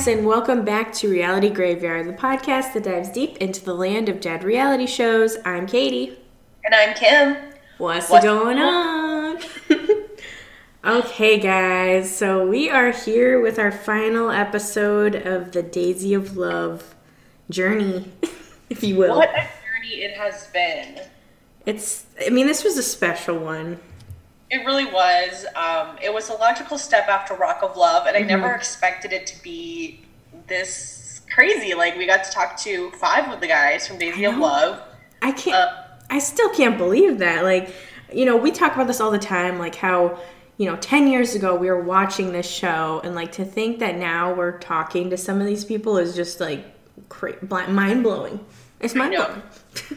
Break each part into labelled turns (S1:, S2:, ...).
S1: guys, and welcome back to Reality Graveyard, the podcast that dives deep into the land of dead reality shows. I'm Katie.
S2: And I'm Kim.
S1: What's,
S2: What's
S1: going on? okay, guys, so we are here with our final episode of the Daisy of Love journey, if you will.
S2: What a journey it has been.
S1: It's, I mean, this was a special one.
S2: It really was. Um, it was a logical step after Rock of Love, and I never expected it to be this crazy. Like, we got to talk to five of the guys from Daisy of. Love.
S1: I can't.
S2: Uh,
S1: I still can't believe that. Like, you know, we talk about this all the time. Like how, you know, ten years ago we were watching this show, and like to think that now we're talking to some of these people is just like cra- mind blowing. It's mind blowing.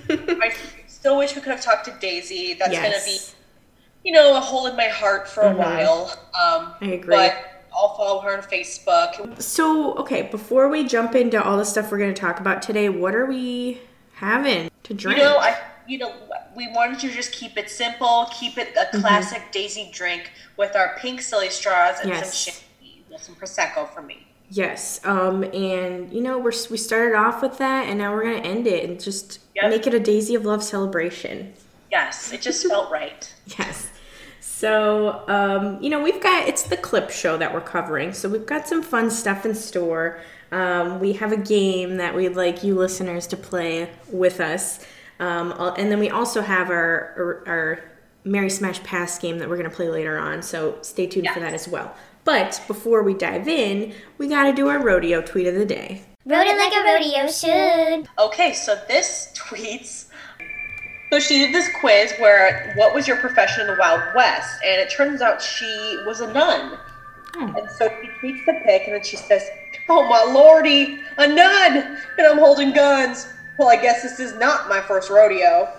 S2: I still wish we could have talked to Daisy. That's going to be,
S1: yes,
S2: you know, a hole in my heart for
S1: Mhm.
S2: a while. Um,
S1: I agree.
S2: But I'll follow her on Facebook.
S1: So, okay, before we jump into all the stuff we're going to talk about today, what are we having to drink?
S2: You know, I you know we wanted to just keep it simple, keep it
S1: Mm-hmm.
S2: a classic Daisy drink with our pink silly straws and
S1: Yes.
S2: some champagne, with some prosecco for me.
S1: Yes, um, and you know we're we started off with that, and now we're gonna end it and just
S2: Yep.
S1: make it a Daisy of Love celebration.
S2: Yes, it just felt right.
S1: Yes. So, um, you know, we've got it's the clip show that we're covering. So we've got some fun stuff in store. Um, we have a game that we'd like you listeners to play with us, um, and then we also have our our, our Marry Smash Pass game that we're going to play later on. So stay tuned for that as well. But before we dive in, we got to do our rodeo tweet of the day.
S3: Rode it like a rodeo should.
S2: Okay, so this tweets. So she did this quiz where what was your profession in the Wild West, and it turns out she was a nun.
S1: Oh.
S2: And so she tweets the pic, and then she says, "Oh my lordy, a nun, and I'm holding guns." Well, I guess this is not my first rodeo.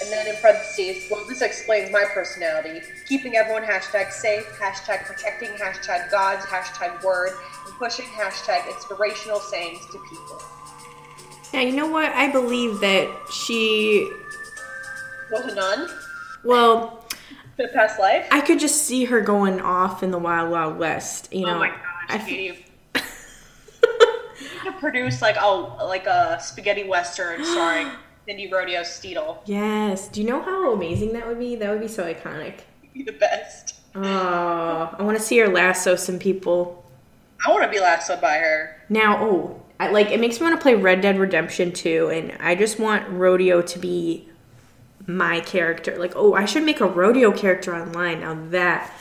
S2: And then in parentheses, well, this explains my personality: keeping everyone hashtag safe, hashtag protecting, hashtag God's, hashtag word, and pushing hashtag inspirational sayings to people.
S1: Yeah, you know what? I believe that she.
S2: Was a nun
S1: Well,
S2: a past life?
S1: I could just see her going off in the Wild Wild West. You oh know.
S2: oh my gosh,
S1: I
S2: Katie. Could produce like oh like a spaghetti western starring Cindy Rodeo Steedle.
S1: Yes. Do you know how amazing that would be? That would be so iconic.
S2: Be the best.
S1: Oh, I want to see her lasso some people.
S2: I want to be lassoed by her.
S1: Now, oh, I, like it makes me want to play Red Dead Redemption 2, and I just want rodeo to be my character. Like, oh, I should make a rodeo character online. Now that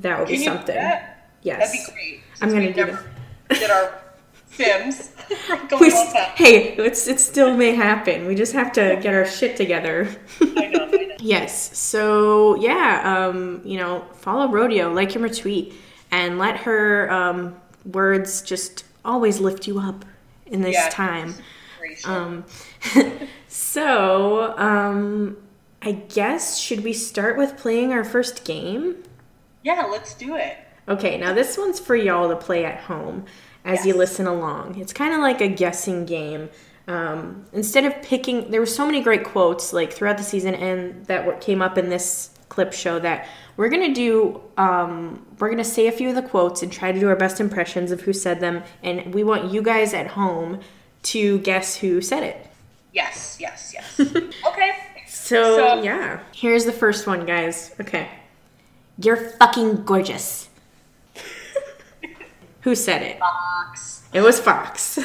S1: that would
S2: Can
S1: be something.
S2: that?
S1: Yes.
S2: That'd be great.
S1: I'm gonna do
S2: never Did our Sims? Going
S1: We hey, it's it still may happen. We just have to get our shit together.
S2: I know. I know.
S1: Yes. So yeah, um, you know, follow Rodeo, like him or tweet, and let her um, words just always lift you up in this
S2: Yeah.
S1: time. Um, so um, I guess should we start with playing our first game?
S2: yeah, let's do it.
S1: Okay, now this one's for y'all to play at home as you listen along. It's kind of like a guessing game. Um, instead of picking, there were so many great quotes like throughout the season, and that came up in this clip show that we're gonna do. Um, we're gonna say a few of the quotes and try to do our best impressions of who said them, and we want you guys at home to guess who said it.
S2: Yes, yes, yes. okay.
S1: So,
S2: So-
S1: yeah, here's the first one, guys. Okay, you're fucking gorgeous. who said it?
S2: Fox.
S1: It was Fox.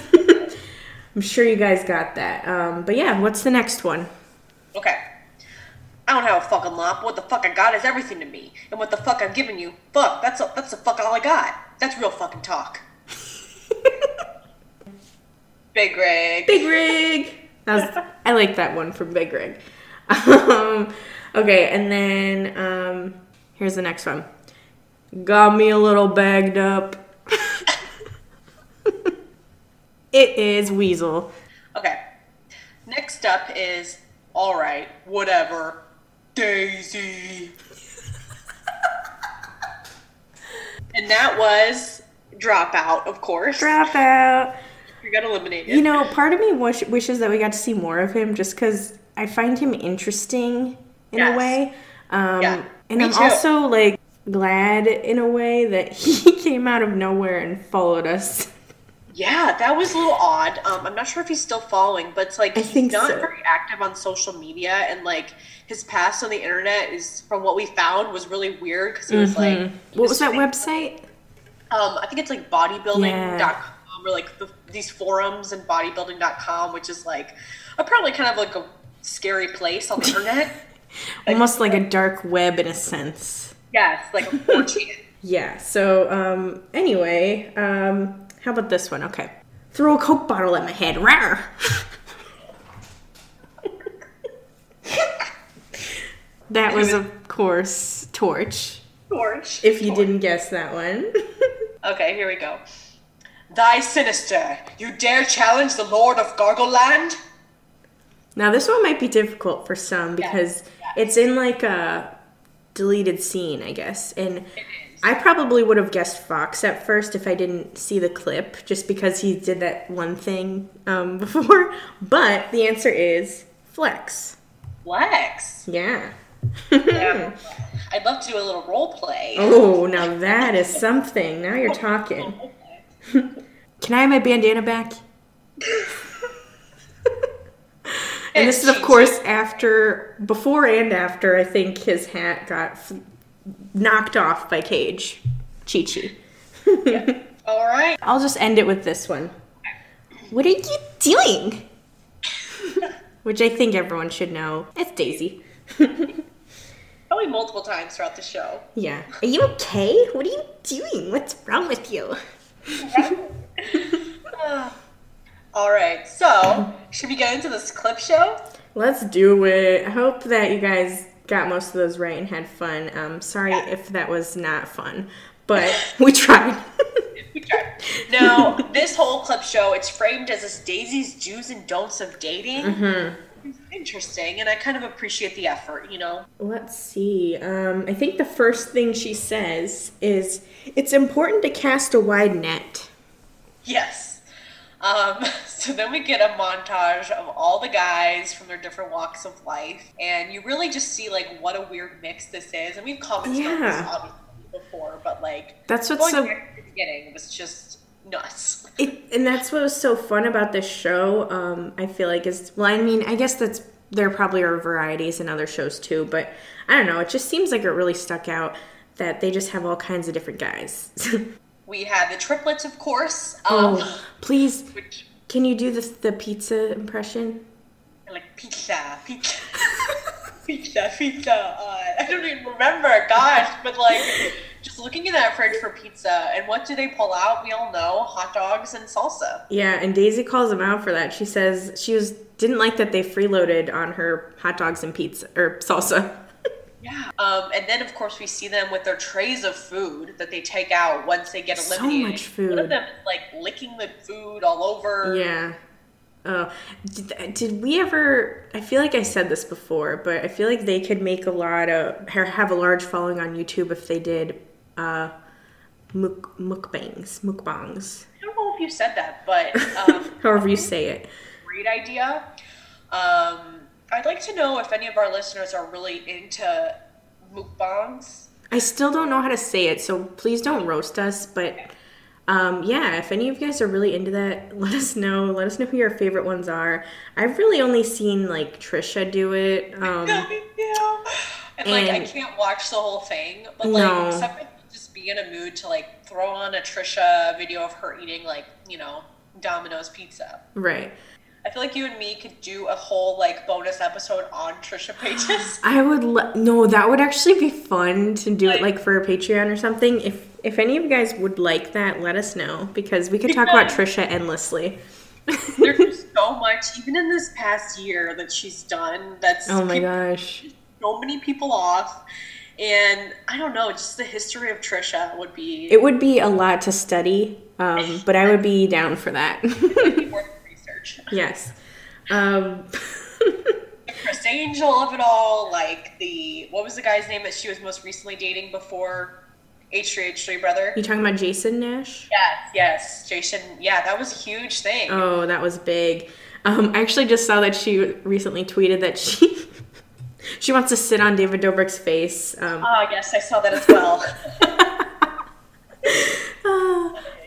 S1: I'm sure you guys got that. Um, but yeah, what's the next one?
S2: Okay. I don't have a fucking lot, but what the fuck I got is everything to me. And what the fuck I'm giving you, fuck, that's a, that's the fuck all I got. That's real fucking talk. Big rig.
S1: Big Rig. That was, I like that one from Big Rig. Um, okay, and then um, here's the next one. Got me a little bagged up. it is Weasel.
S2: Okay. Next up is alright, whatever. Daisy. and that was Dropout, of course.
S1: Dropout.
S2: You got eliminated.
S1: You know, part of me wish, wishes that we got to see more of him just because I find him interesting in a way. Um,
S2: Yeah,
S1: and
S2: me
S1: I'm
S2: too.
S1: also like glad in a way that he came out of nowhere and followed us.
S2: Yeah, that was a little odd. Um, I'm not sure if he's still following, but it's like
S1: I
S2: he's not
S1: so.
S2: very active on social media, and like his past on the internet is, from what we found, was really weird because it was like,
S1: Mm-hmm. What was that website?
S2: um, I think it's like bodybuilding.com or like the, these forums and bodybuilding.com, which is like apparently kind of like a scary place on the internet.
S1: Almost like a dark web in a sense.
S2: yes, like a 4chan.
S1: Yeah. So um, anyway, um, how about this one? Okay. Throw a coke bottle at my head. Rawr. that was, of course, Torch.
S2: Torch.
S1: If you didn't guess that one.
S2: Okay, here we go. Thy sinister, you dare challenge the Lord of Gargoland?
S1: Now this one might be difficult for some because it's in like a deleted scene, I guess, and. I probably would have guessed Fox at first if I didn't see the clip, just because he did that one thing um, before. But the answer is Flex.
S2: Flex.
S1: Yeah.
S2: I'd love to do a little role play.
S1: oh, now that is something. Now you're talking. Can I have my bandana back? And this is, of course, after, before and after, I think his hat got f- knocked off by Cage. Chi Chi.
S2: All right.
S1: I'll just end it with this one. What are you doing? Which I think everyone should know. It's Daisy.
S2: Probably multiple times throughout the show.
S1: Yeah. Are you okay? What are you doing? What's wrong with you? Uh.
S2: All right. So, should we get into this clip show?
S1: Let's do it. I hope that you guys got most of those right and had fun. Um, sorry if that was not fun, but we tried.
S2: We tried. Now, this whole clip show, it's framed as this Daisy's do's and don'ts of dating. It's interesting, and I kind of appreciate the effort, you know?
S1: Let's see. Um, I think the first thing she says is it's important to cast a wide net.
S2: Yes. Um, so then we get a montage of all the guys from their different walks of life, and you really just see like what a weird mix this is. And we've commented on this obviously before, but like
S1: That's what's so
S2: the beginning was just nuts.
S1: It, and that's what was so fun about this show. Um, I feel like is well, I mean, I guess that's there probably are varieties in other shows too, but I don't know. It just seems like it really stuck out that they just have all kinds of different guys.
S2: We had the triplets, of course. Um,
S1: oh, please,
S2: which
S1: can you do the the pizza impression?
S2: like pizza, pizza, pizza, pizza. Uh, I don't even remember, gosh, but like just looking in that fridge for pizza, and what do they pull out? We all know hot dogs and salsa.
S1: Yeah, and Daisy calls them out for that. She says she was didn't like that they freeloaded on her hot dogs and pizza or salsa.
S2: Yeah. Um, and then of course we see them with their trays of food that they take out once they get
S1: So
S2: eliminated.
S1: much
S2: One of them is like licking the food all over.
S1: Yeah. Oh, did, did we ever? I feel like I said this before, but I feel like they could make a lot of have a large following on YouTube if they did uh, muk, mukbangs, mukbangs,
S2: I don't know if you said that, but um,
S1: however you say it.
S2: great idea. Um, I'd like to know if any of our listeners are really into mukbangs.
S1: I still don't know how to say it, so please don't roast us. But um, yeah, if any of you guys are really into that, let us know. Let us know who your favorite ones are. I've really only seen like Trisha do it. Um,
S2: yeah. And like I can't watch the whole thing, but
S1: No.
S2: like sometimes just be in a mood to like throw on a Trisha video of her eating like, you know, Domino's pizza.
S1: right.
S2: I feel like you and me could do a whole like bonus episode on Trisha Paytas.
S1: I would le- no, that would actually be fun to do it like for a Patreon or something. If if any of you guys would like that, let us know because we could talk about Trisha endlessly.
S2: There's so much, even in this past year that she's done. That's
S1: oh my gosh.
S2: so many people off, and I don't know, just the history of Trisha would be
S1: It would be a lot to study, um, but I would be down for that.
S2: worth the research.
S1: yes. Um,
S2: Chris Angel of it all, like the what was the guy's name that she was most recently dating before H3 H3 brother?
S1: you talking about Jason Nash?
S2: Yes, yes, Jason. Yeah, that was a huge thing.
S1: Oh, that was big. Um, I actually just saw that she recently tweeted that she she wants to sit on David Dobrik's face. Um,
S2: Ah, yes, I saw that as well.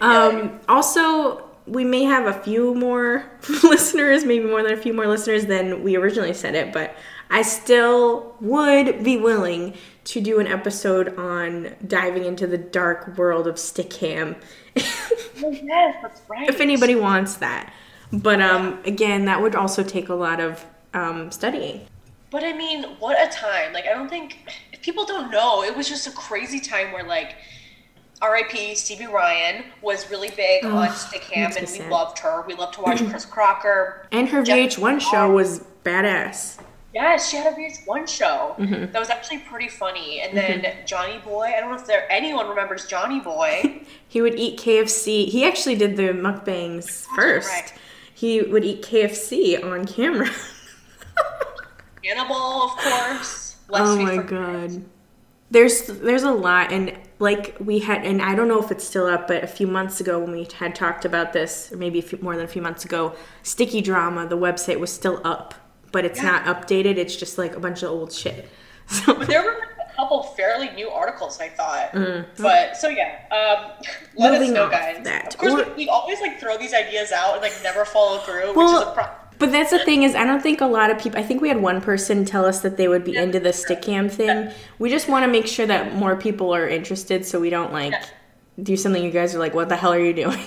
S1: Um, also, we may have a few more listeners, maybe more than a few more listeners than we originally said it, but I still would be willing to do an episode on diving into the dark world of Stickam.
S2: Oh, yes, that's right.
S1: if anybody wants that. But um, again, that would also take a lot of um, studying.
S2: But I mean, what a time. Like, I don't think, if people don't know, it was just a crazy time where, like, RIP Stevie Ryan was really big on Stickam,
S1: makes me
S2: and we
S1: sad.
S2: loved her. We loved to watch Chris Crocker.
S1: And her
S2: Jeff-
S1: VH1 show was badass.
S2: Yes, she had a VH1 show
S1: Mm-hmm.
S2: that was actually pretty funny. And then Johnny Boy, I don't know if there anyone remembers Johnny Boy.
S1: He would eat KFC. He actually did the mukbangs first.
S2: right.
S1: He would eat KFC on camera.
S2: Hannibal, of course.
S1: Oh my god. There's there's a lot and like we had and I don't know if it's still up but a few months ago when we had talked about this or maybe a few, more than a few months ago Sticky Drama the website was still up but it's
S2: Yeah.
S1: not updated it's just like a bunch of old shit. So
S2: There were a couple fairly new articles, I thought. But so yeah, um, let
S1: Mm. Moving
S2: us know, guys.
S1: that,
S2: Of course,
S1: or-
S2: we, we always like throw these ideas out and like never follow through, which is a problem.
S1: But that's the thing is, I don't think a lot of people. I think we had one person tell us that they would be into the Stickam thing. We just want to make sure that more people are interested, so we don't like
S2: Yeah.
S1: do something you guys are like, "What the hell are you doing?"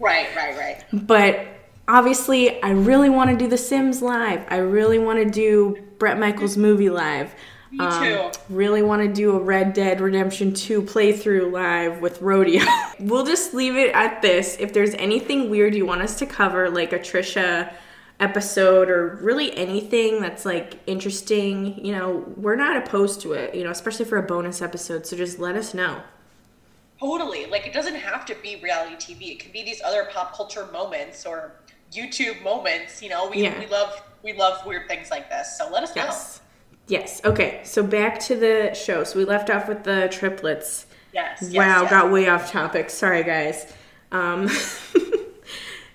S2: Right, right, right.
S1: but obviously, I really want to do The Sims live. I really want to do Bret Michaels movie live.
S2: Me too.
S1: Um, really want to do a Red Dead Redemption 2 playthrough live with Rodeo. we'll just leave it at this. If there's anything weird you want us to cover, like a Trisha episode or really anything that's like interesting, you know, we're not opposed to it, you know, especially for a bonus episode. So just let us know.
S2: Totally. Like it doesn't have to be reality TV. It can be these other pop culture moments or YouTube moments. You know, we,
S1: Yeah.
S2: we love we love weird things like this. So let us know.
S1: Yes. Yes. Okay. So back to the show. So we left off with the triplets.
S2: Yes. yes,
S1: wow,
S2: yes.
S1: got way off topic. Sorry, guys. Um,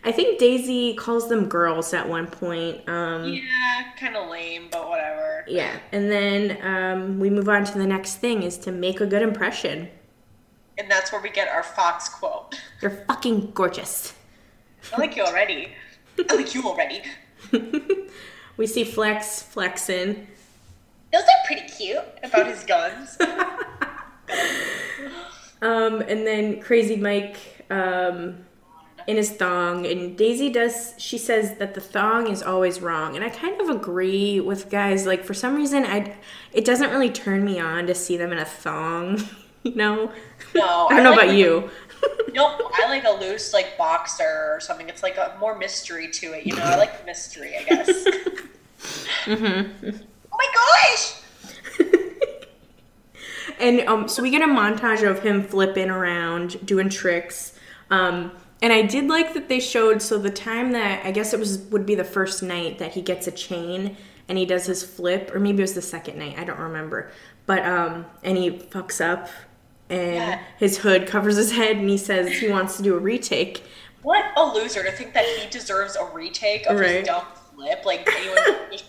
S1: I think Daisy calls them girls at one point. Um,
S2: Yeah, kind of lame, but whatever.
S1: yeah. And then um, we move on to the next thing is to make a good impression.
S2: And that's where we get our Fox quote.
S1: You're fucking gorgeous.
S2: I like you already. I like you already.
S1: We see Flex flexing.
S2: Those are pretty cute about his guns.
S1: Um, and then Crazy Mike um, in his thong. And Daisy does, she says that the thong is always wrong. And I kind of agree with guys. Like, for some reason, I, it doesn't really turn me on to see them in a thong, you know?
S2: No,
S1: I don't know
S2: like
S1: about you.
S2: Nope, I like a loose like boxer or something. It's like a more mystery to it, you know. I like mystery, I guess. mm-hmm. Oh my gosh!
S1: And um, so we get a montage of him flipping around, doing tricks. Um, and I did like that they showed. So the time that I guess it was would be the first night that he gets a chain and he does his flip, or maybe it was the second night. I don't remember. But um, and he fucks up, and
S2: Yeah.
S1: his hood covers his head, and he says he wants to do a retake.
S2: What a loser to think that he deserves a retake of
S1: Right.
S2: his dumb flip. Like anyone gives a shit.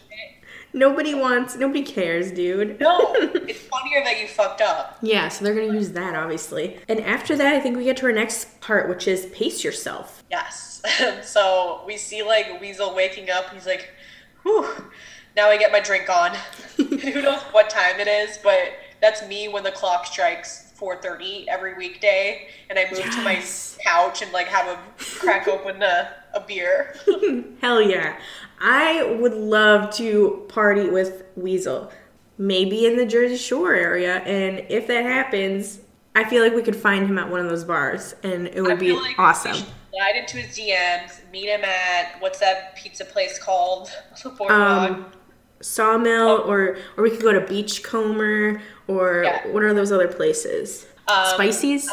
S1: Nobody wants, nobody cares, dude.
S2: No, it's funnier that you fucked up.
S1: Yeah, so they're gonna use that obviously. And after that, I think we get to our next part, which is pace yourself.
S2: Yes. so we see like Weasel waking up. He's like, "Whew, now I get my drink on." Who knows what time it is, but that's me when the clock strikes 4:30 every weekday, and I move to my couch and like have a crack open a, a beer.
S1: Hell yeah. I would love to party with Weasel. Maybe in the Jersey Shore area. And if that happens, I feel like we could find him at one of those bars and it would be
S2: like
S1: awesome.
S2: Slide into his DMs, meet him at what's that pizza place called?
S1: Um, Sawmill or or we could go to Beachcomber or
S2: Yeah.
S1: what are those other places?
S2: Um,
S1: Spicy's?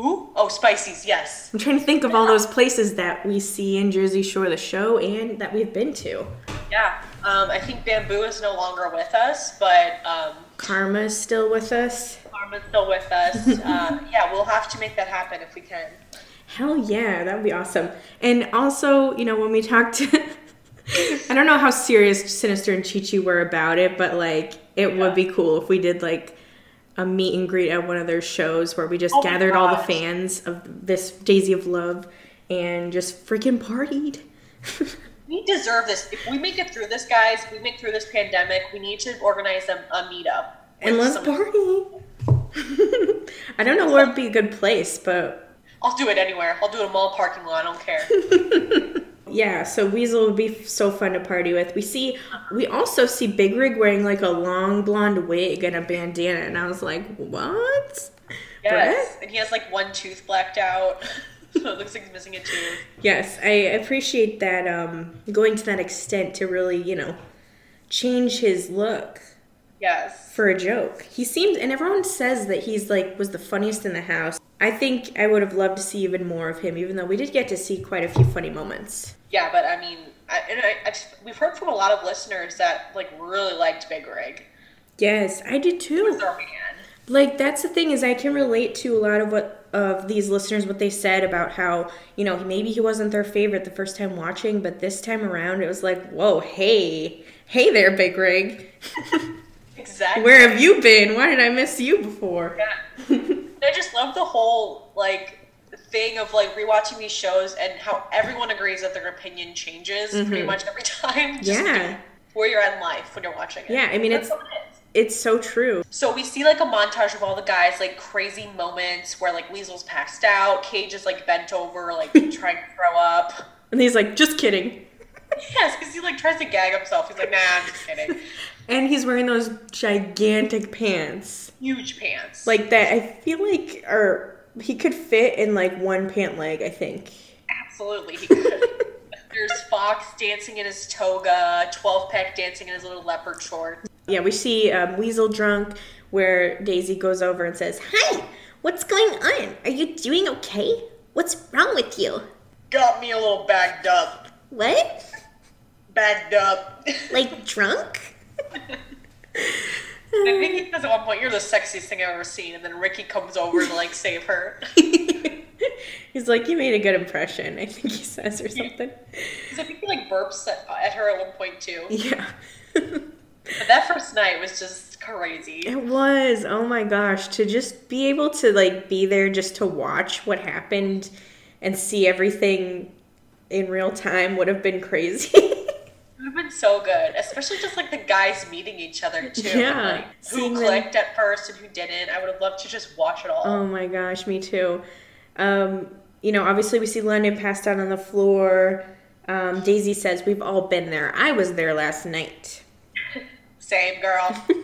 S2: Who? Oh, Spicy's. Yes.
S1: I'm trying to think of all those places that we see in Jersey Shore, the show, and that we've been to.
S2: Yeah. Um, I think Bamboo is no longer with us, but um,
S1: Karma is still with us.
S2: Carmen's still with us. uh, yeah, we'll have to make that happen if we can.
S1: Hell yeah, that would be awesome. And also, you know, when we talked to, I don't know how serious Sinister and Chi Chi were about it, but like, it would be cool if we did like a meet and greet at one of their shows where we just
S2: Oh
S1: gathered all the fans of this Daisy of Love and just freaking partied.
S2: We deserve this. If we make it through this, guys, if we make through this pandemic, we need to organize a, a meetup.
S1: and let's party. I don't know where would be a good place, but
S2: I'll do it anywhere. I'll do it in a mall parking lot. I don't care.
S1: yeah. So Weasel would be so fun to party with. We see, we also see Big Rig wearing like a long blonde wig and a bandana, and I was like, what?
S2: yes. And he has like one tooth blacked out. so it looks like he's missing a tooth.
S1: Yes, I appreciate that. Um, going to that extent to really, you know, change his look.
S2: Yes.
S1: for a joke. He seemed, and everyone says that he's like was the funniest in the house. I think I would have loved to see even more of him, even though we did get to see quite a few funny moments.
S2: Yeah, but I mean, I, and I, I, we've heard from a lot of listeners that like really liked Big Rig.
S1: Yes, I did too. Like that's the thing is I can relate to a lot of what of these listeners what they said about how you know maybe he wasn't their favorite the first time watching, but this time around it was like whoa hey hey there Big Rig,
S2: Exactly.
S1: where have you been? Why did I miss you before?
S2: Yeah. I just love the whole like thing of like rewatching these shows and how everyone agrees that their opinion changes pretty much every time. Just
S1: Mm-hmm. Yeah.
S2: Where you're at in life when you're watching it.
S1: Yeah, I mean,
S2: That's
S1: it's-
S2: what it is.
S1: It's so true.
S2: So we see like a montage of all the guys like crazy moments where like Weasel's passed out, Cage is like bent over, like trying to throw up.
S1: And he's like, just kidding.
S2: Yes, because he like tries to gag himself. He's like, nah, I'm just kidding.
S1: And he's wearing those gigantic pants.
S2: Huge pants.
S1: Like that I feel like are he could fit in like one pant leg, I think.
S2: Absolutely, he could. There's Fox dancing in his toga, 12 pack dancing in his little leopard shorts.
S1: Yeah, we see um, Weasel drunk where Daisy goes over and says, Hi, what's going on? Are you doing okay? What's wrong with you?
S2: Got me a little bagged up.
S1: What?
S2: Bagged up.
S1: Like drunk?
S2: I think he says at one point, "You're the sexiest thing I've ever seen," and then Ricky comes over to like save her.
S1: He's like, You made a good impression, I think he says or something.
S2: 'Cause I think he like burps at, at her at one point too.
S1: Yeah.
S2: But that first night was just crazy.
S1: It was. Oh my gosh. To just be able to like be there just to watch what happened and see everything in real time would have been crazy.
S2: It would have been so good, especially just like the guys meeting each other too.
S1: Yeah.
S2: like,
S1: Seeing
S2: who
S1: them-
S2: clicked at first and who didn't. I would have loved to just watch it all.
S1: oh my gosh, me too. Um, you know, obviously we see London passed out on the floor. Um, Daisy says, We've all been there. I was there last night.
S2: Same girl.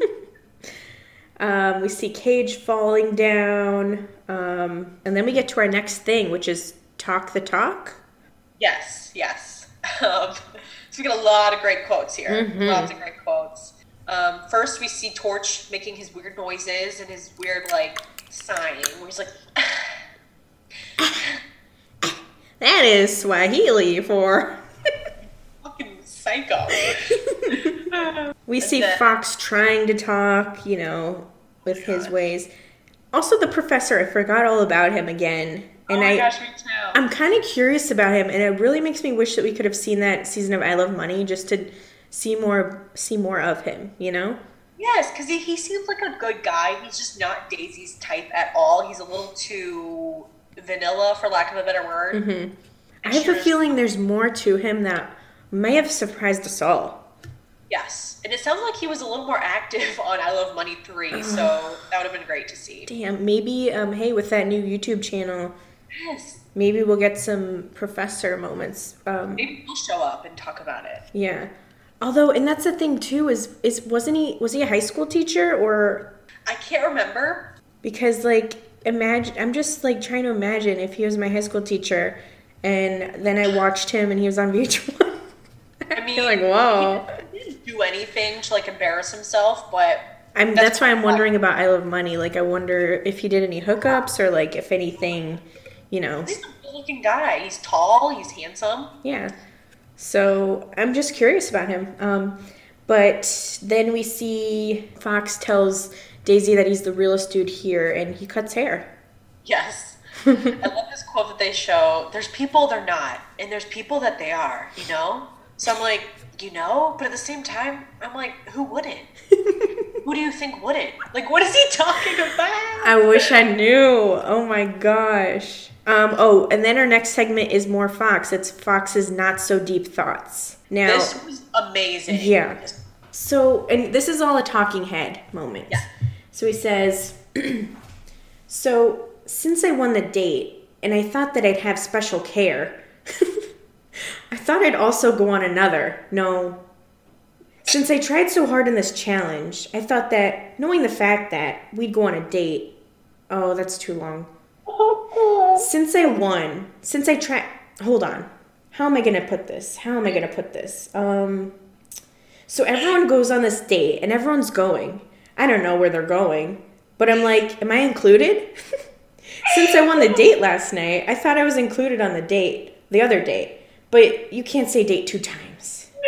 S1: Um, we see Cage falling down. Um, and then we get to our next thing, which is Talk the Talk.
S2: yes, yes. Um, so we get a lot of great quotes here.
S1: Mm-hmm.
S2: Lots of great quotes. Um, first, we see Torch making his weird noises and his weird like sighing, where he's like,
S1: That is Swahili for.
S2: "Fucking psycho."
S1: We see
S2: the-
S1: Fox trying to talk, you know, with his ways. Also, the professor, I forgot all about him again. And
S2: oh
S1: I,
S2: gosh.
S1: I'm kind of curious about him, and it really makes me wish that we could have seen that season of I Love Money just to see more, see more of him. You know?
S2: Yes, because he, he seems like a good guy. He's just not Daisy's type at all. He's a little too vanilla, for lack of a better word.
S1: Mm-hmm. I have a feeling there's more to him that may have surprised us all.
S2: Yes, and it sounds like he was a little more active on I Love Money 3, so that would have been great to see.
S1: Damn, maybe, um, hey, with that new YouTube channel,
S2: Yes.
S1: maybe we'll get some professor moments. Um,
S2: Maybe he'll show up and talk about it.
S1: Yeah. Although, and that's the thing too is is wasn't he was he a high school teacher or
S2: I can't remember.
S1: because like imagine I'm just like trying to imagine if he was my high school teacher and then I watched him and he was on VH1.
S2: I mean,
S1: like whoa.
S2: He didn't do anything to like embarrass himself, but
S1: I'm
S2: That's
S1: that's, why I'm wondering about I Love Money. Like I wonder if he did any hookups or like if anything, you know.
S2: he's a good looking guy. He's tall, he's handsome.
S1: Yeah. So I'm just curious about him. Um, but then we see Fox tells Daisy that he's the realest dude here and he cuts hair.
S2: Yes. I love this quote that they show. There's people they're not, and there's people that they are, you know? So I'm like, you know? But at the same time, I'm like, who wouldn't? who do you think wouldn't? Like, what is he talking about?
S1: I wish I knew. Oh my gosh. Um, oh, and then our next segment is more Fox. It's Fox's not so deep thoughts. Now,
S2: This was amazing.
S1: Yeah. So, and this is all a talking head moment.
S2: Yeah.
S1: So he says, So, since I won the date and I thought that I'd have special care, I thought I'd also go on another. No. Since I tried so hard in this challenge, I thought that knowing the fact that we'd go on a date. Oh, that's too long. Since I won, since I tried. Hold on. How am I going to put this? How am I going to put this? Um. So everyone goes on this date and everyone's going. I don't know where they're going, but I'm like, am I included? Since I won the date last night, I thought I was included on the date, the other date. But you can't say date two times.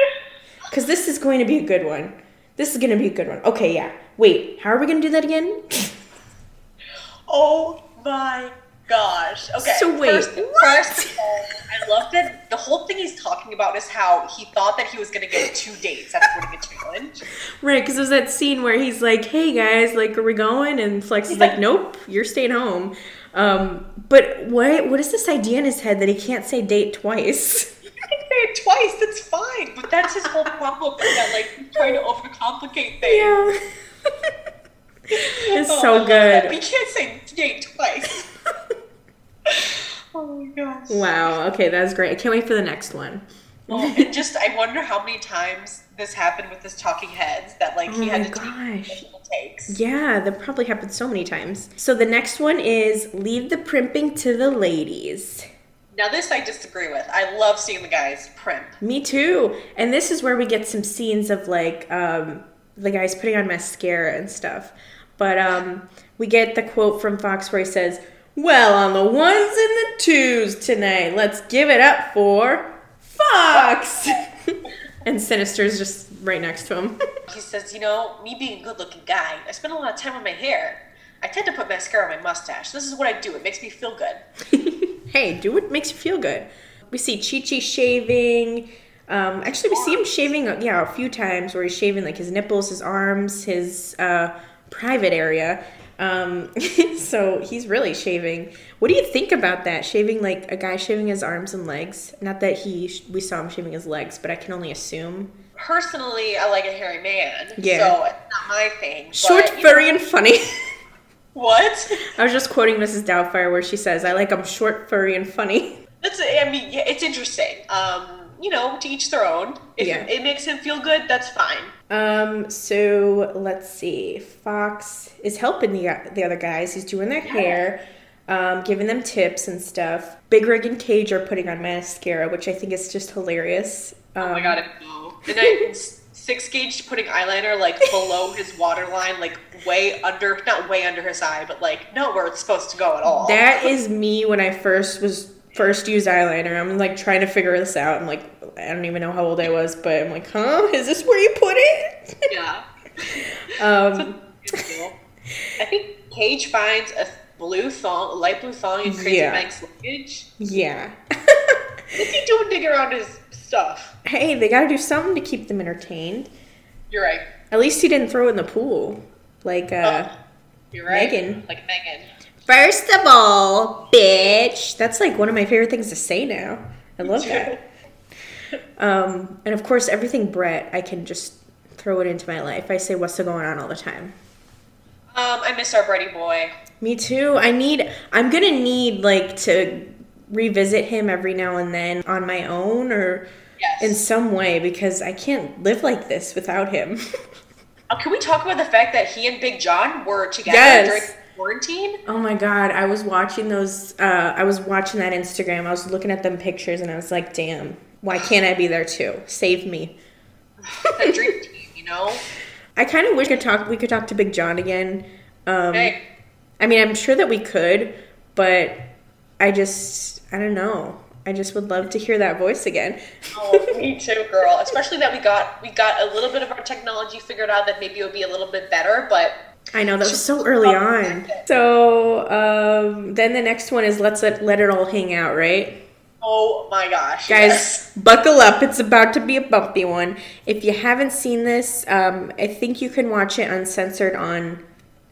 S1: Because this is going to be a good one. This is going to be a good one. Okay, yeah. Wait, how are we going to do that again?
S2: Oh my gosh. Okay.
S1: So wait,
S2: first, first of all, I loved it. The whole thing he's talking about is how he thought that he was gonna get two dates winning the challenge.
S1: Right, because there's that scene where he's like, "Hey guys, like, are we going?" And Flex is like, "Nope, you're staying home." Um, but what what is this idea in his head that he can't say date twice?
S2: Say it twice, that's fine. But that's his whole problem that like trying to overcomplicate things.
S1: Yeah, it's
S2: Oh,
S1: so
S2: good. We can't say date twice. oh my gosh.
S1: Wow. Okay, that's great. I can't wait for the next one.
S2: Oh, and just I wonder how many times this happened with his talking heads that like he
S1: Oh
S2: had to
S1: gosh.
S2: take multiple takes.
S1: Yeah, that probably happened so many times. So the next one is leave the primping to the ladies.
S2: Now this I disagree with. I love seeing the guys primp.
S1: Me too. And this is where we get some scenes of like um, the guys putting on mascara and stuff. But um, we get the quote from Fox where he says, "Well, on the ones and the twos tonight, let's give it up for Fox." and Sinister's just right next to him.
S2: He says, you know, me being a good looking guy, I spend a lot of time on my hair. I tend to put mascara on my mustache. This is what I do. It makes me feel good.
S1: hey, do what makes you feel good. We see Chi Chi shaving. Um, actually, we see him shaving, yeah, a few times where he's shaving like his nipples, his arms, his uh, private area. Um, so he's really shaving. What do you think about that? Shaving like a guy shaving his arms and legs. Not that he we saw him shaving his legs, but I can only assume.
S2: Personally, I like a hairy man.
S1: Yeah.
S2: So it's not my thing.
S1: Short,
S2: you
S1: furry,
S2: know-
S1: and funny.
S2: What?
S1: I was just quoting Mrs. Doubtfire where she says, "I like him short, furry, and funny."
S2: That's. I mean, yeah, it's interesting. Um, you know, to each their own. If
S1: Yeah.
S2: it makes him feel good, that's fine.
S1: Um, so let's see. Fox is helping the the other guys. He's doing their hair, um, giving them tips and stuff. Big Rig and Cage are putting on mascara, which I think is just hilarious. Um,
S2: Oh my god, I know. And I six gauge putting eyeliner like below his waterline, like way under, not way under his eye, but like not where it's supposed to go at all.
S1: That is me when I first was first used eyeliner. I'm like trying to figure this out. I'm like, I don't even know how old I was, but I'm like, huh? Is this where you put it?
S2: yeah.
S1: um,
S2: I think Cage finds a blue thong, a light blue thong in Crazy
S1: Yeah.
S2: Mike's luggage.
S1: yeah.
S2: What's he doing digging around his stuff?
S1: hey, they got to do something to keep them entertained.
S2: You're right.
S1: At least he didn't throw it in the pool, like uh.
S2: You're right.
S1: Megan.
S2: Like Megan.
S1: First of all, bitch. That's like one of my favorite things to say now. I love that. Um, and of course, everything Brett, I can just throw it into my life. I say what's going on all the time.
S2: Um, I miss our Brady boy.
S1: Me too. I need. I'm gonna need like to revisit him every now and then on my own or
S2: Yes.
S1: in some way because I can't live like this without him.
S2: Uh, can we talk about the fact that he and Big John were together
S1: Yes.
S2: during quarantine?
S1: Oh my god, I was watching those uh I was watching that Instagram. I was looking at them pictures and I was like, "Damn, why can't I be there too? Save me."
S2: That dream team, you know?
S1: I kind of wish we could talk we could talk to Big John again. Um
S2: Hey,
S1: I mean, I'm sure that we could, but I just I don't know. I just would love to hear that voice again.
S2: oh, me too, girl. Especially that we got we got a little bit of our technology figured out that maybe it would be a little bit better, but
S1: I know that was so early on. So, um then the next one is let's let, let it all hang out, right?
S2: Oh my gosh,
S1: Guys,
S2: yes.
S1: buckle up. It's about to be a bumpy one. If you haven't seen this, um, I think you can watch it uncensored on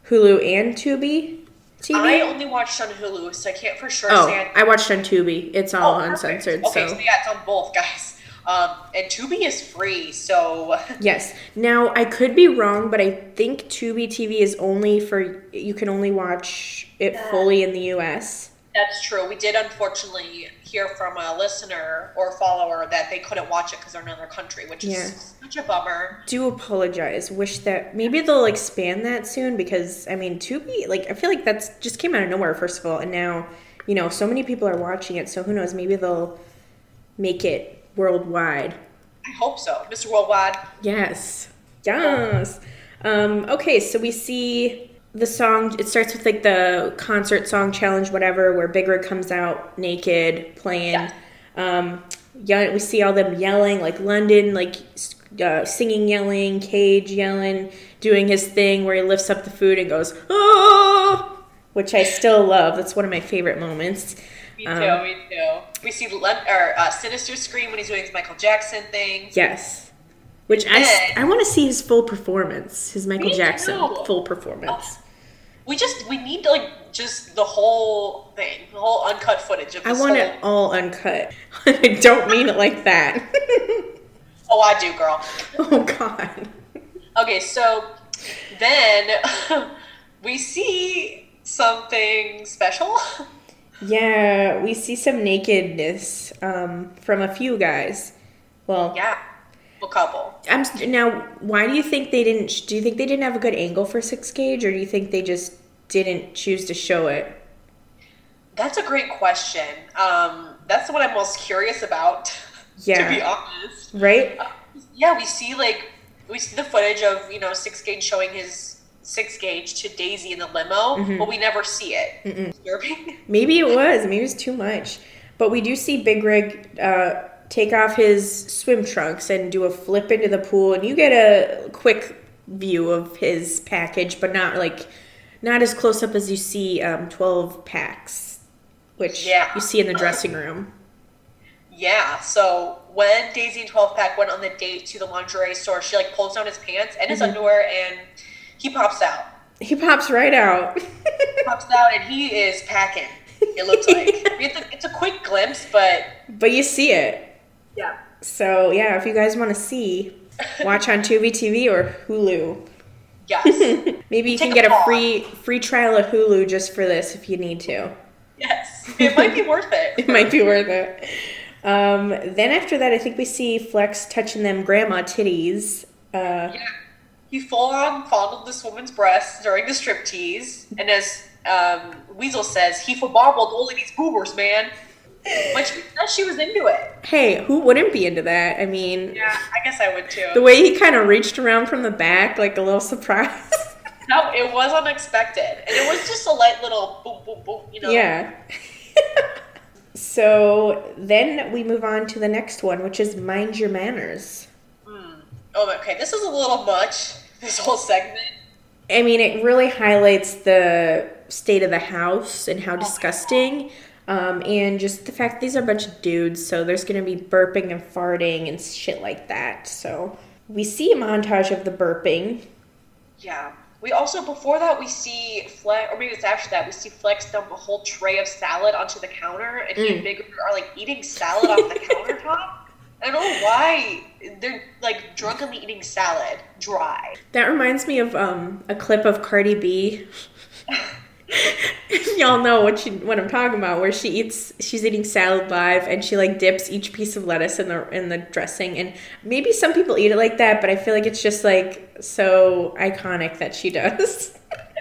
S1: Hulu and Tubi. TV?
S2: I only watched on Hulu, so I can't for sure
S1: oh,
S2: say.
S1: I watched on Tubi. It's all
S2: Oh,
S1: uncensored.
S2: Okay,
S1: so
S2: so yeah, it's on both, guys. Um, and Tubi is free, so
S1: yes. Now I could be wrong, but I think Tubi TV is only for you can only watch it fully in the U.S.
S2: that's true. We did unfortunately hear from a listener or follower that they couldn't watch it because they're in another country, which is
S1: Yeah.
S2: such a bummer.
S1: Do apologize. Wish that maybe they'll expand that soon because I mean Tubi like I feel like that's just came out of nowhere first of all, and now you know so many people are watching it. So who knows? Maybe they'll make it worldwide.
S2: I hope so, Mr. Worldwide.
S1: Yes. Yes. Um, okay, so we see the song. It starts with like the concert song challenge, whatever, where Big Rig comes out naked playing.
S2: Yeah.
S1: Um, yeah, we see all them yelling, like London, like uh, singing, yelling, Cage yelling, doing his thing where he lifts up the food and goes, oh, which I still love. That's one of my favorite moments.
S2: Me too,
S1: Um,
S2: me too. We see Len- or uh, Sinister scream when he's doing his Michael Jackson thing.
S1: Yes. Which I, I want to see his full performance, his Michael Jackson
S2: too.
S1: full performance.
S2: We just we need like just the whole thing, the whole uncut footage of
S1: I want
S2: whole-
S1: it all uncut. I don't mean it like that.
S2: Oh, I do, girl.
S1: oh God.
S2: Okay, so then we see something special.
S1: Yeah, we see some nakedness um, from a few guys. Well,
S2: yeah, couple.
S1: I'm now. Why do you think they didn't? Do you think they didn't have a good angle for six gauge, or do you think they just didn't choose to show it?
S2: That's a great question. Um, that's the one I'm most curious about.
S1: Yeah.
S2: to be honest.
S1: Right?
S2: Yeah, we see like we see the footage of you know six gauge showing his six gauge to Daisy in the limo,
S1: Mm-hmm.
S2: but we never see it. Disturbing.
S1: Maybe it was. Maybe it was too much. But we do see Big Rig uh, take off his swim trunks and do a flip into the pool, and you get a quick view of his package, but not like not as close up as you see um, twelve packs, which
S2: Yeah.
S1: you see in the dressing room.
S2: Yeah, so when Daisy and 12 Pack went on the date to the lingerie store, she like pulls down his pants and
S1: Mm-hmm.
S2: his underwear and he pops out.
S1: He pops right out.
S2: Pops out and he is packing, it looks like. It's, a, it's a quick glimpse, but
S1: but you see it.
S2: Yeah.
S1: So yeah, if you guys want to see, watch on Tubi TV or Hulu.
S2: Yes.
S1: Maybe you
S2: Take
S1: can
S2: a
S1: get a
S2: pause.
S1: free free trial of Hulu just for this if you need to.
S2: yes. It might be worth it.
S1: It might be worth it. Um, then after that, I think we see Flex touching them grandma titties. Uh,
S2: Yeah. He full on fondled this woman's breasts during the striptease, and as um, Weasel says, he forbobbled only these boobers, man. But she says she was into it.
S1: hey, who wouldn't be into that? I mean,
S2: Yeah, I guess I would too.
S1: the way he kind of reached around from the back, like a little surprise.
S2: No, it was unexpected, and it was just a light little boop boop boop. You know.
S1: yeah. so then we move on to the next one, which is Mind Your Manners. Hmm.
S2: Oh, okay. This is a little much. This whole segment.
S1: I mean, it really highlights the state of the house and how oh disgusting. Um, and just the fact these are a bunch of dudes, so there's gonna be burping and farting and shit like that. So we see a montage of the burping.
S2: Yeah. We also before that we see Flex, or maybe it's after that we see Flex dump a whole tray of salad onto the counter, and he and Big are like eating salad off the countertop. I don't know why they're like drunkenly eating salad dry.
S1: That reminds me of um, a clip of Cardi B. Y'all know what she, what I'm talking about, where she eats, she's eating salad live, and she like dips each piece of lettuce in the in the dressing, and maybe some people eat it like that, but I feel like it's just like so iconic that she does.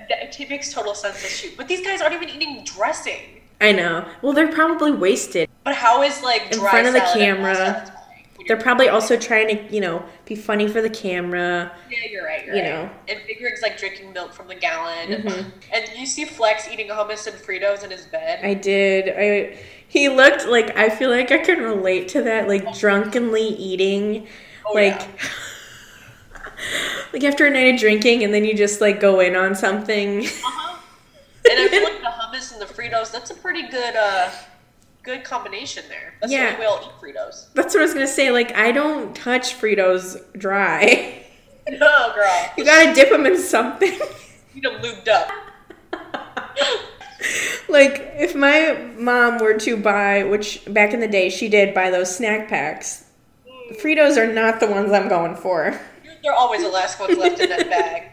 S2: It makes total sense to shoot, but these guys aren't even eating dressing.
S1: I know. Well, they're probably wasted.
S2: But how is like
S1: In front of the camera. They're probably also trying to, you know, be funny for the camera.
S2: Yeah, you're right. You're
S1: You
S2: right.
S1: know. Mm-hmm.
S2: and Big Rig's like drinking milk from the gallon, and you see Flex eating hummus and Fritos in his bed.
S1: I did. I he looked like I feel like I can relate to that, like drunkenly eating,
S2: Oh,
S1: like.
S2: yeah.
S1: like after a night of drinking, and then you just like go in on something.
S2: Uh-huh. And I feel like the hummus and the Fritos, that's a pretty good uh good combination there. That's
S1: Yeah.
S2: the only way I'll eat Fritos.
S1: That's what I was gonna say. Like I don't touch Fritos dry.
S2: No, girl.
S1: You gotta dip them in something.
S2: Need them lubed up.
S1: like if my mom were to buy, which back in the day she did buy those snack packs, mm. Fritos are not the ones I'm going for.
S2: They're always the last ones left in that bag.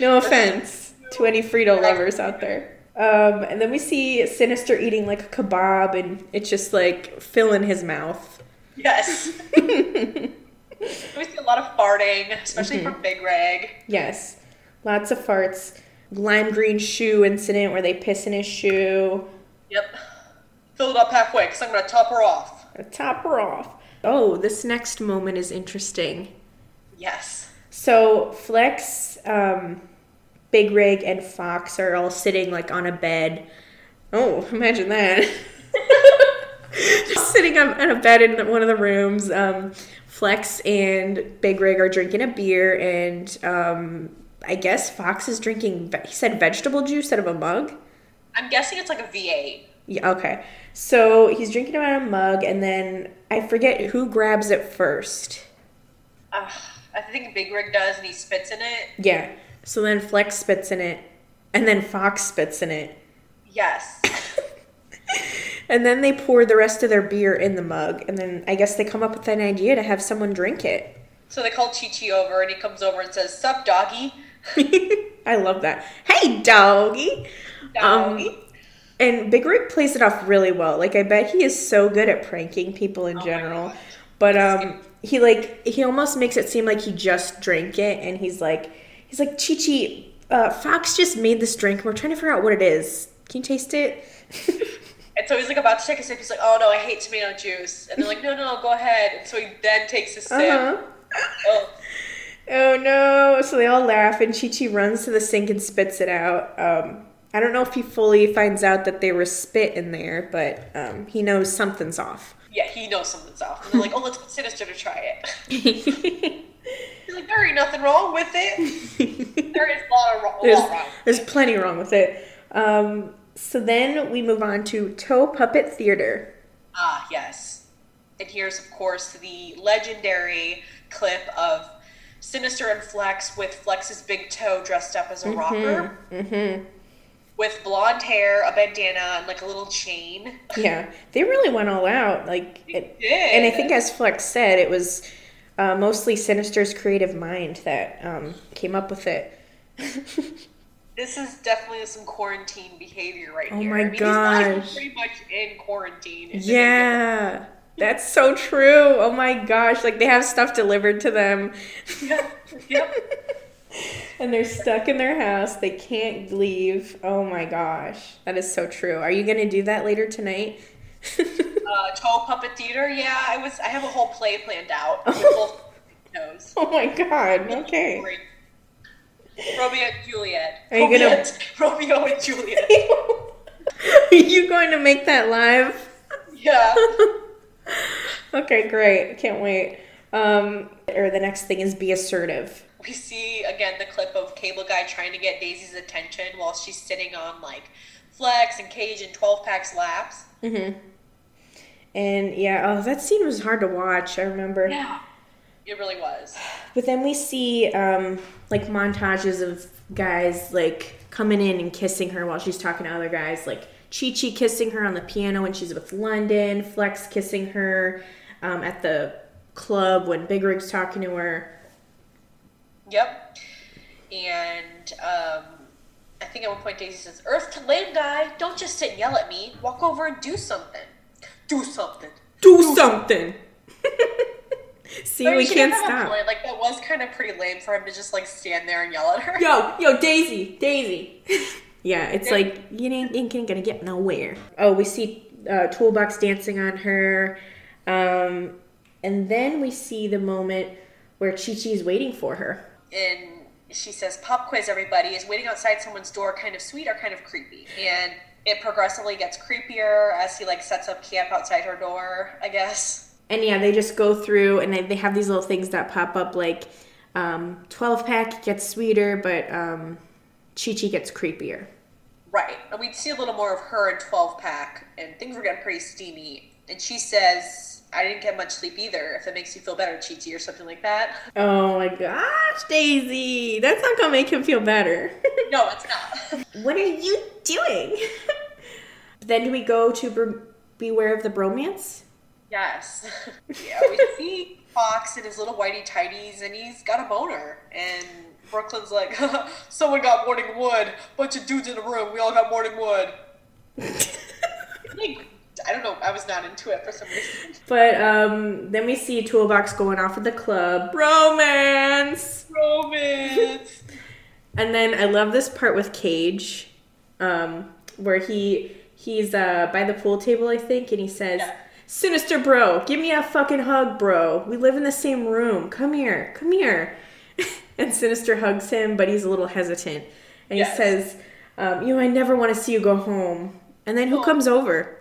S1: No offense to any Frito lovers out there. Um, and then we see Sinister eating like a kebab, and it's just like filling his mouth.
S2: Yes. we see a lot of farting, especially
S1: Mm-hmm.
S2: from Big Rig.
S1: Yes, lots of farts. Lime green shoe incident where they piss in his shoe.
S2: Yep. Fill it up halfway because I'm going to top her off.
S1: Top her off. Oh, this next moment is interesting.
S2: Yes.
S1: So Flex, um, Big Rig, and Fox are all sitting like on a bed. Oh, imagine that. Just sitting on, on a bed in one of the rooms. Um, Flex and Big Rig are drinking a beer, and um, I guess Fox is drinking. He said vegetable juice out of a mug.
S2: I'm guessing it's like a V8.
S1: Yeah, okay. So he's drinking it out of a mug, and then I forget who grabs it first.
S2: Uh, I think Big Rig does, and he spits in it.
S1: Yeah. So then Flex spits in it, and then Fox spits in it.
S2: Yes.
S1: And then they pour the rest of their beer in the mug, and then I guess they come up with an idea to have someone drink it.
S2: So they call Chi Chi over, and he comes over and says, Sup, doggy?
S1: I love that. Hey, doggy.
S2: Doggy.
S1: Um, and Big Rig plays it off really well. Like I bet he is so good at pranking people in
S2: Oh
S1: general. But um, he like he almost makes it seem like he just drank it, and he's like he's like Chi Chi. Uh, Fox just made this drink. and We're trying to figure out what it is. Can you taste it?
S2: And so he's like about to take a sip. He's like, "Oh no, I hate tomato juice." And they're like, "No, no, go ahead." And so he then takes a sip.
S1: Uh-huh.
S2: Oh,
S1: Oh no! So they all laugh, and Chi Chi runs to the sink and spits it out. Um, I don't know if he fully finds out that there was spit in there, but um, he knows something's off.
S2: yeah, he knows something's off. And they're like, "Oh, let's get Sinister to try it." Like, "There ain't nothing wrong with it. There is a lot, of wrong,
S1: there's,
S2: wrong."
S1: there's plenty wrong with it. Um, so then we move on to Toe Puppet Theater.
S2: Ah, yes. And here's, of course, the legendary clip of Sinister and Flex with Flex's big toe dressed up as a rocker.
S1: Mm-hmm.
S2: With blonde hair, a bandana, and like a little chain.
S1: Yeah, they really went all out. Like, it,
S2: did.
S1: and I think as Flex said, it was uh, mostly Sinister's creative mind that um, came up with it.
S2: This is definitely some quarantine behavior right
S1: Oh
S2: here.
S1: my
S2: I mean, these guys are
S1: gosh.
S2: pretty much in quarantine.
S1: Yeah, that's so true. Oh my gosh, like they have stuff delivered to them.
S2: Yep. Yep.
S1: and they're stuck in their house. They can't leave. Oh my gosh, that is so true. Are you gonna do that later tonight?
S2: Uh, toe puppet theater. Yeah, I was. I have a whole play planned out.
S1: Oh my god. Okay.
S2: Romeo and Juliet.
S1: Are you gonna-
S2: Romeo- Romeo and Juliet.
S1: Are you going to make that live?
S2: Yeah.
S1: okay, great. Can't wait. Um, or the next thing is be assertive.
S2: We see again the clip of Cable Guy trying to get Daisy's attention while she's sitting on like Flex and Cage and 12 packs laps.
S1: Mm-hmm. And yeah, oh, that scene was hard to watch. I remember.
S2: Yeah. It really was.
S1: But then we see um, like montages of guys like coming in and kissing her while she's talking to other guys, like Chi Chi kissing her on the piano when she's with London, Flex kissing her um, at the club when Big Rig's talking to her.
S2: Yep. And um, I think at one point Daisy says, Earth to land guy, don't just sit and yell at me. Walk over and do something. Do something.
S1: Do something. See,
S2: But
S1: we can't
S2: does have a
S1: stop.
S2: point. Like that was kind of pretty lame for him to just like stand there and yell at her.
S1: Yo, yo, Daisy, Daisy. yeah, it's like you ain't, ain't gonna get nowhere. Oh, we see uh, Toolbox dancing on her, um, and then we see the moment where Chi is waiting for her.
S2: and she says, "Pop quiz, everybody is waiting outside someone's door, kind of sweet or kind of creepy." And it progressively gets creepier as he like sets up camp outside her door. I guess.
S1: And yeah, they just go through and they, they have these little things that pop up like um, 12 pack gets sweeter, but um, Chi Chi gets creepier.
S2: Right. And we'd see a little more of her in 12 pack, and things were getting pretty steamy. And she says, I didn't get much sleep either, if it makes you feel better, Chi Chi, or something like that.
S1: Oh my gosh, Daisy! That's not gonna make him feel better.
S2: no, it's not.
S1: What are you doing? then do we go to Beware of the Bromance?
S2: Yes. yeah, we see Fox in his little whitey tighties, and he's got a boner. And Brooklyn's like, someone got morning wood. Bunch of dudes in the room. We all got morning wood. like, I don't know. I was not into it for some reason.
S1: But um, then we see Toolbox going off at the club. Bromance!
S2: Romance.
S1: And then I love this part with Cage, um, where he he's uh, by the pool table, I think, and he says,
S2: Yeah.
S1: "Sinister bro, give me a fucking hug, bro. We live in the same room. Come here, come here." and Sinister hugs him, but he's a little hesitant, and
S2: Yes.
S1: he says, um, "You know, I never want to see you go home." And then who
S2: Oh.
S1: comes over?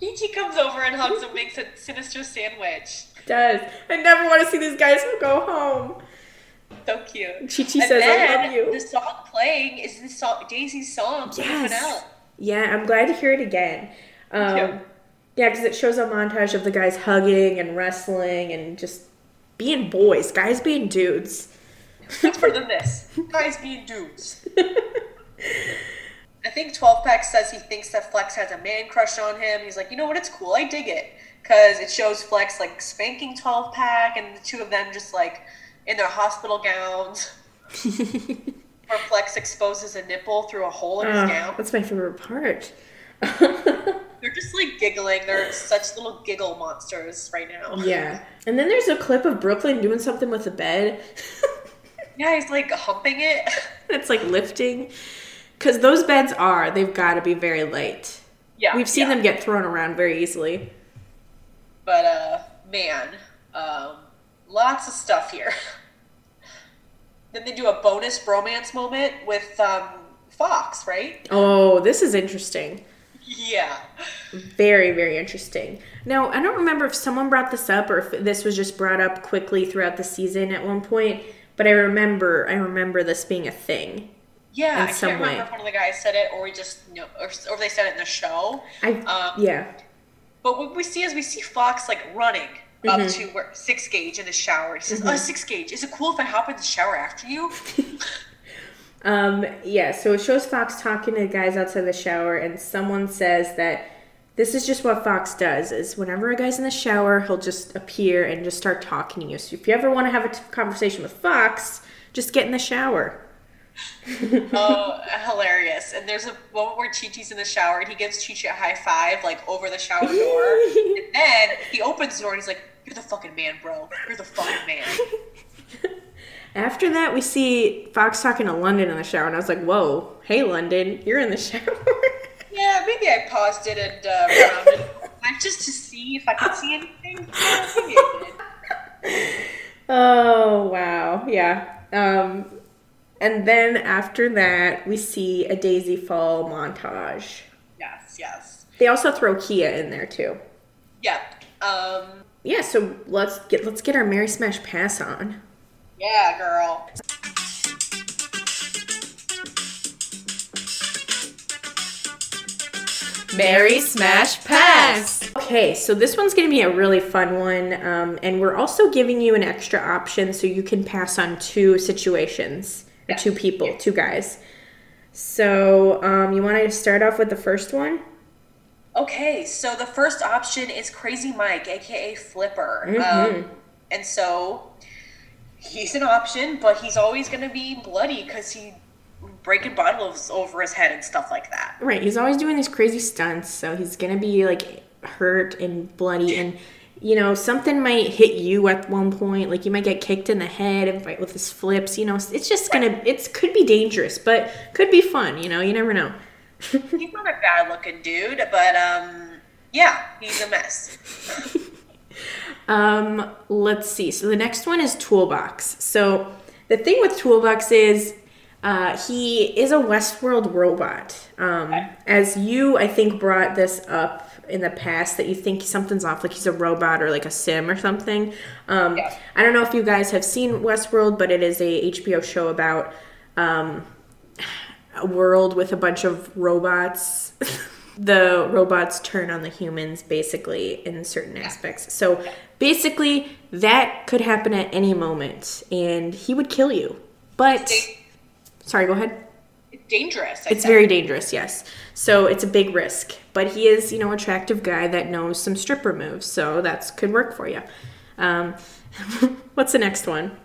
S2: Peachy comes over and hugs him, makes a sinister sandwich.
S1: Does I never want to see these guys go home?
S2: So cute.
S1: Chi Chi says, "I love you."
S2: The song playing is the song, Daisy's song.
S1: Yes. Yeah, I'm glad to hear it again. Um, yeah, because it shows a montage of the guys hugging and wrestling and just being boys, guys being dudes.
S2: What's further than this? Guys being dudes. I think 12 Pack says he thinks that Flex has a man crush on him. He's like, you know what? It's cool. I dig it. Because it shows Flex like spanking 12 Pack and the two of them just like in their hospital gowns. Where Flex exposes a nipple through a hole in his
S1: Oh,
S2: gown.
S1: that's my favorite part.
S2: They're just like giggling. They're such little giggle monsters right now.
S1: yeah. And then there's a clip of Brooklyn doing something with the bed.
S2: Yeah, he's like humping it.
S1: it's like lifting. Because those beds are, they've got to be very light.
S2: Yeah.
S1: We've seen
S2: yeah.
S1: them get thrown around very easily.
S2: But uh man, um lots of stuff here. then they do a bonus bromance moment with um Fox, right?
S1: Oh, this is interesting.
S2: Yeah.
S1: Very, very interesting. Now, I don't remember if someone brought this up or if this was just brought up quickly throughout the season at one point, but I remember I remember this being a thing.
S2: Yeah,
S1: In
S2: I
S1: some
S2: can't remember
S1: way.
S2: if one of the guys said it or we just you know or, or they said it in the show.
S1: I
S2: Um,
S1: yeah.
S2: But what we see is we see Fox like running up
S1: Mm-hmm.
S2: to where six gauge in the shower. He says, Oh six gauge, is it cool if I hop in the shower after you?
S1: Um yeah, so it shows Fox talking to the guys outside the shower and someone says that this is just what Fox does is whenever a guy's in the shower, he'll just appear and just start talking to you. So if you ever want to have a t- conversation with Fox, just get in the shower.
S2: oh, hilarious. And there's a moment where Chi Chi's in the shower and he gives Chi Chi a high five, like over the shower door. and then he opens the door and he's like, You're the fucking man, bro. You're the fucking man.
S1: After that, we see Fox talking to London in the shower, and I was like, "Whoa, hey London, you're in the shower."
S2: yeah, maybe I paused it and uh, rounded it just to see if I could see anything. Yeah, maybe I did.
S1: oh wow, yeah. Um, and then after that, we see a Daisy Fall montage.
S2: Yes, yes.
S1: They also throw Kia in there too.
S2: Yeah. Um,
S1: Yeah, so let's get let's get our Marry Smash Pass on.
S2: yeah, girl.
S4: Marry Smash Pass.
S1: Okay, so this one's going to be a really fun one, um, and we're also giving you an extra option so you can pass on two situations or two people, two guys. So um, you want to start off with the first one?
S2: Okay, so the first option is Crazy Mike, aka Flipper.
S1: Mm-hmm.
S2: Um, and so he's an option, but he's always going to be bloody because he breaking bottles over his head and stuff like that.
S1: Right, he's always doing these crazy stunts, so he's going to be like hurt and bloody and you know, something might hit you at one point, like you might get kicked in the head and fight with his flips, you know. It's just to it's could be dangerous, but could be fun, you know. You never know.
S2: He's not a bad looking dude, but um, yeah, he's a mess.
S1: Um, let's see. So the next one is Toolbox. So the thing with Toolbox is uh, he is a Westworld robot. Um, as you, I think, brought this up in the past that you think something's off, like he's a robot or like a sim or something. Um,
S2: Yeah.
S1: I don't know if you guys have seen Westworld, but it is a HBO show about um, a world with a bunch of robots. the robots turn on the humans basically in certain aspects. So basically, that could happen at any moment, and he would kill you. But sorry, go ahead.
S2: dangerous. I
S1: It's
S2: said.
S1: very dangerous, yes. So it's a big risk. But he is, you know, attractive guy that knows some stripper moves, so that's could work for you. Um, what's the next one?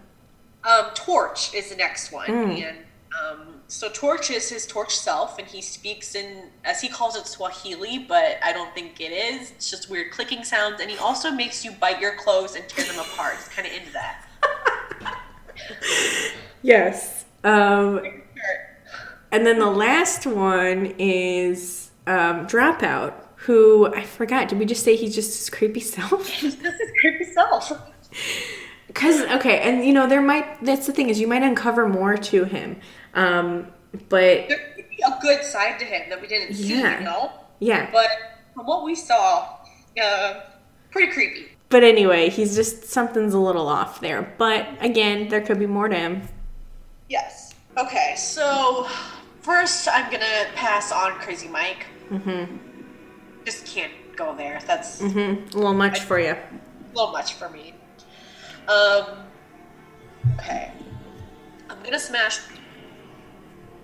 S2: Um, Torch is the next one,
S1: Hmm.
S2: and um, so Torch is his Torch self, and he speaks in, as he calls it, Swahili, but I don't think it is. It's just weird clicking sounds, and he also makes you bite your clothes and tear them apart. He's kind of into that.
S1: Yes. Um, and then the last one is um, Dropout, who I forgot. Did we just say he's just his creepy self?
S2: He's just his creepy self.
S1: Because okay, and you know there might. That's the thing is you might uncover more to him. Um, but
S2: There could be a good side to him that we didn't see,
S1: Yeah.
S2: you know.
S1: yeah.
S2: But from what we saw, uh, pretty creepy.
S1: But anyway, he's just something's a little off there. But again, there could be more to him.
S2: Yes. Okay, so first I'm gonna pass on Crazy Mike. Mm-hmm. Just can't go there. That's
S1: mm-hmm. A little much for you.
S2: a little much for me. Um. Okay. I'm gonna smash.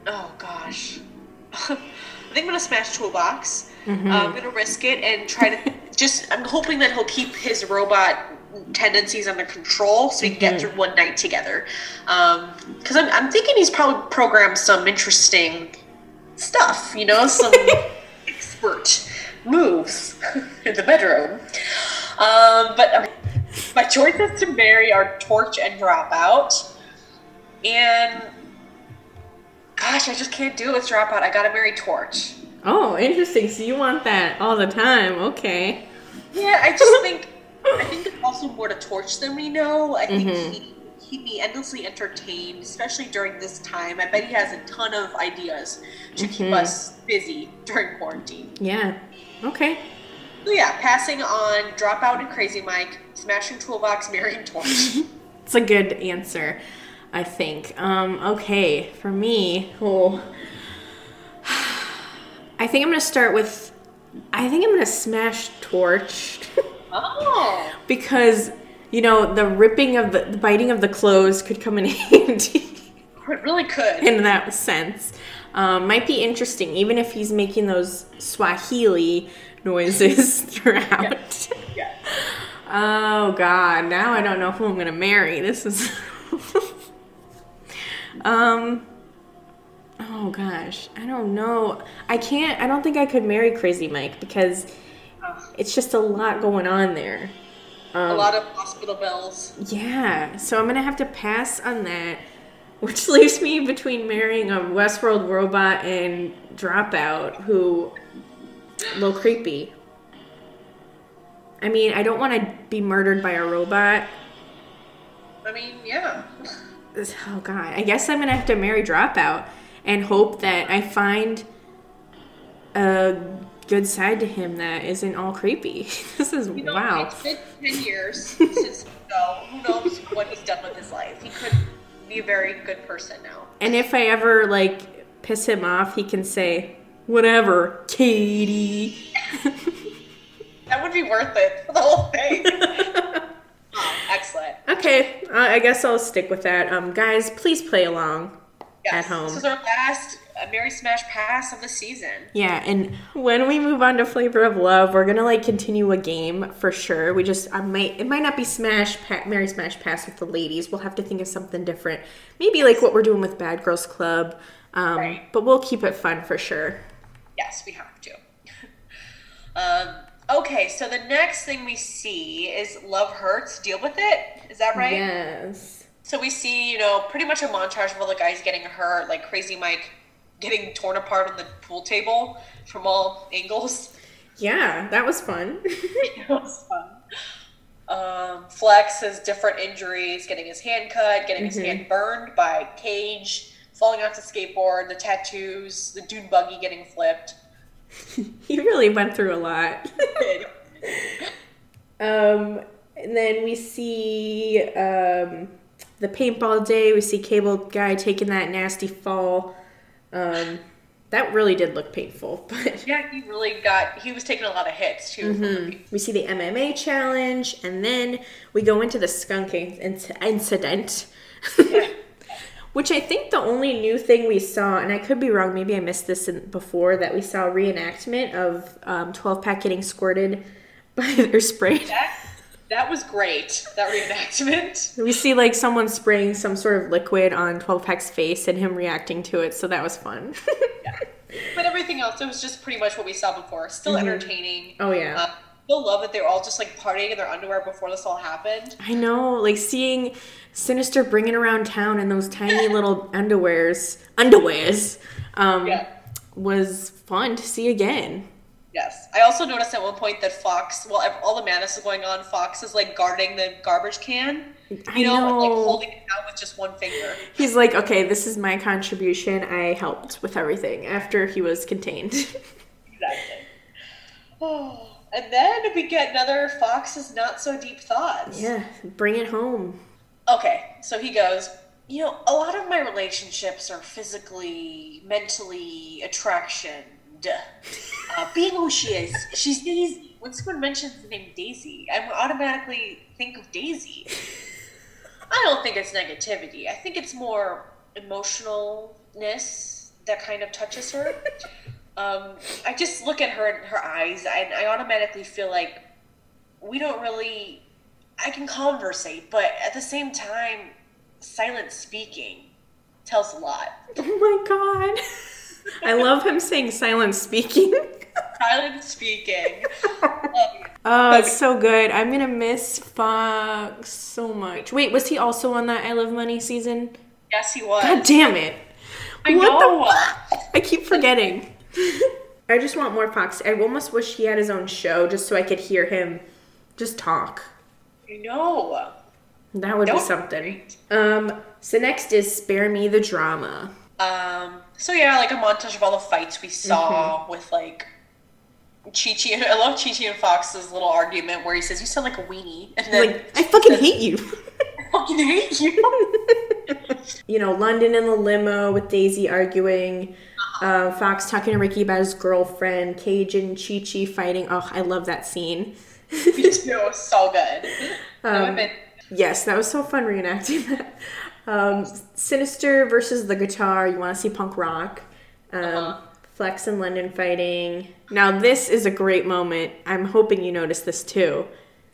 S2: Oh gosh. I think I'm gonna smash Toolbox. Uh, I'm gonna risk it and try to just. I'm hoping that he'll keep his robot tendencies under control so we can get through one night together. Because I'm, I'm thinking he's probably programmed some interesting stuff. You know, some expert moves in the bedroom. Um, but um, my choices to marry are Torch and Dropout. And gosh, I just can't do it with Dropout. I gotta marry Torch.
S1: Oh, interesting. So you want that all the time? Okay.
S2: Yeah, I just think I think there's also more to Torch than we know. I think mm-hmm. he he'd be endlessly entertained, especially during this time. I bet he has a ton of ideas to keep mm-hmm. us busy during quarantine.
S1: Yeah. Okay.
S2: So yeah, passing on Dropout and Crazy Mike, smashing Toolbox, marrying Torch.
S1: It's a good answer, I think. Um, okay, for me, oh, I think I'm gonna start with. I think I'm gonna smash Torch
S2: oh,
S1: because you know the ripping of the, the biting of the clothes could come in handy
S2: it really could.
S1: in that sense. Um, might be interesting, even if he's making those Swahili noises throughout.
S2: Yeah.
S1: Oh God! Now I don't know who I'm gonna marry. This is. Um. Oh gosh, I don't know. I can't. I don't think I could marry Crazy Mike because it's just a lot going on there.
S2: A lot of hospital bills.
S1: Yeah, so I'm gonna have to pass on that, which leaves me between marrying a Westworld robot and Dropout, who a little creepy. I mean, I don't want to be murdered by a robot.
S2: I mean, yeah.
S1: Oh god, I guess I'm gonna have to marry Dropout and hope that I find a good side to him that isn't all creepy. this is
S2: You know,
S1: wow.
S2: it's been 10 years since, so who knows what he's done with his life. He could be a very good person now.
S1: And if I ever like piss him off, he can say, "Whatever, Katie."
S2: That would be worth it for the whole thing. Excellent.
S1: Okay, uh, I guess I'll stick with that. Um, guys, please play along
S2: Yes.
S1: at home.
S2: This is our last uh, Marry Smash Pass of the season.
S1: Yeah, and when we move on to Flavor of Love, we're gonna like continue a game for sure. We just I might it might not be Smash pa- Marry Smash Pass with the ladies. We'll have to think of something different. Maybe like what we're doing with Bad Girls Club. Um,
S2: Right.
S1: But we'll keep it fun for sure.
S2: Yes, we have to. um, okay, so the next thing we see is Love Hurts. Deal with it. Is that right?
S1: Yes.
S2: So we see, you know, pretty much a montage of all the guys getting hurt, like Crazy Mike getting torn apart on the pool table from all angles.
S1: Yeah, that was fun.
S2: it was fun. Um, Flex has different injuries, getting his hand cut, getting his hand burned by Cage, falling off the skateboard, the tattoos, the dune buggy getting flipped.
S1: he really went through a lot. um, and then we see um, the paintball day. We see Cable Guy taking that nasty fall. Um, that really did look painful. But
S2: yeah, he really got, he was taking a lot of hits too. from the people.
S1: we see the MMA challenge, and then we go into the skunk in- incident. Which I think the only new thing we saw, and I could be wrong, maybe I missed this in, before, that we saw a reenactment of um, 12 pack getting squirted by their spray.
S2: That, that was great. That reenactment.
S1: We see like someone spraying some sort of liquid on 12 pack's face and him reacting to it, so that was fun.
S2: But everything else, it was just pretty much what we saw before. Still entertaining.
S1: Oh, yeah.
S2: Uh, still love that they were all just like partying in their underwear before this all happened.
S1: I know, like seeing Sinister bringing around town in those tiny little underwears, underwears, um,
S2: Yeah.
S1: was fun to see again.
S2: Yes. I also noticed at one point that Fox, while ev- all the madness is going on, Fox is like guarding the garbage can. You
S1: I
S2: know, like holding it out with just one finger.
S1: He's like, okay, this is my contribution. I helped with everything after he was contained.
S2: Exactly. Oh. And then we get another Fox's not so deep thoughts.
S1: yeah, bring it home.
S2: Okay, so he goes, you know, a lot of my relationships are physically, mentally attraction. Uh, being who she is, she's Daisy. When someone mentions the name Daisy, I automatically think of Daisy. I don't think it's negativity. I think it's more emotionalness that kind of touches her. Um, I just look at her in her eyes, and I automatically feel like we don't really. I can conversate, but at the same time, silent speaking tells a lot.
S1: Oh my god. I love him saying silent speaking.
S2: Silent speaking. Um,
S1: Oh, it's so good. I'm gonna miss Fox so much. Wait, was he also on that I Love Money season?
S2: yes, he was.
S1: God damn it.
S2: I
S1: what
S2: know.
S1: the fuck? I keep forgetting. I just want more Fox. I almost wish he had his own show just so I could hear him just talk.
S2: I know.
S1: That would be something. Um, so next is Spare Me the Drama.
S2: Um, so yeah, like a montage of all the fights we saw
S1: Mm-hmm.
S2: with like Chi Chi. I love Chi Chi and Fox's little argument where he says, "You sound like a weenie," and then
S1: Like, I fucking hate you.
S2: I fucking hate you.
S1: you know, London in the limo with Daisy arguing, uh, Fox talking to Ricky about his girlfriend, Cage and Chi Chi fighting. Oh, I love that scene.
S2: Me too. So good. That been-
S1: Yes, that was so fun reenacting that. Um, Sinister versus the guitar. You want to see punk rock. Um,
S2: Uh-huh.
S1: Flex and London fighting. Now, this is a great moment. I'm hoping you notice this too.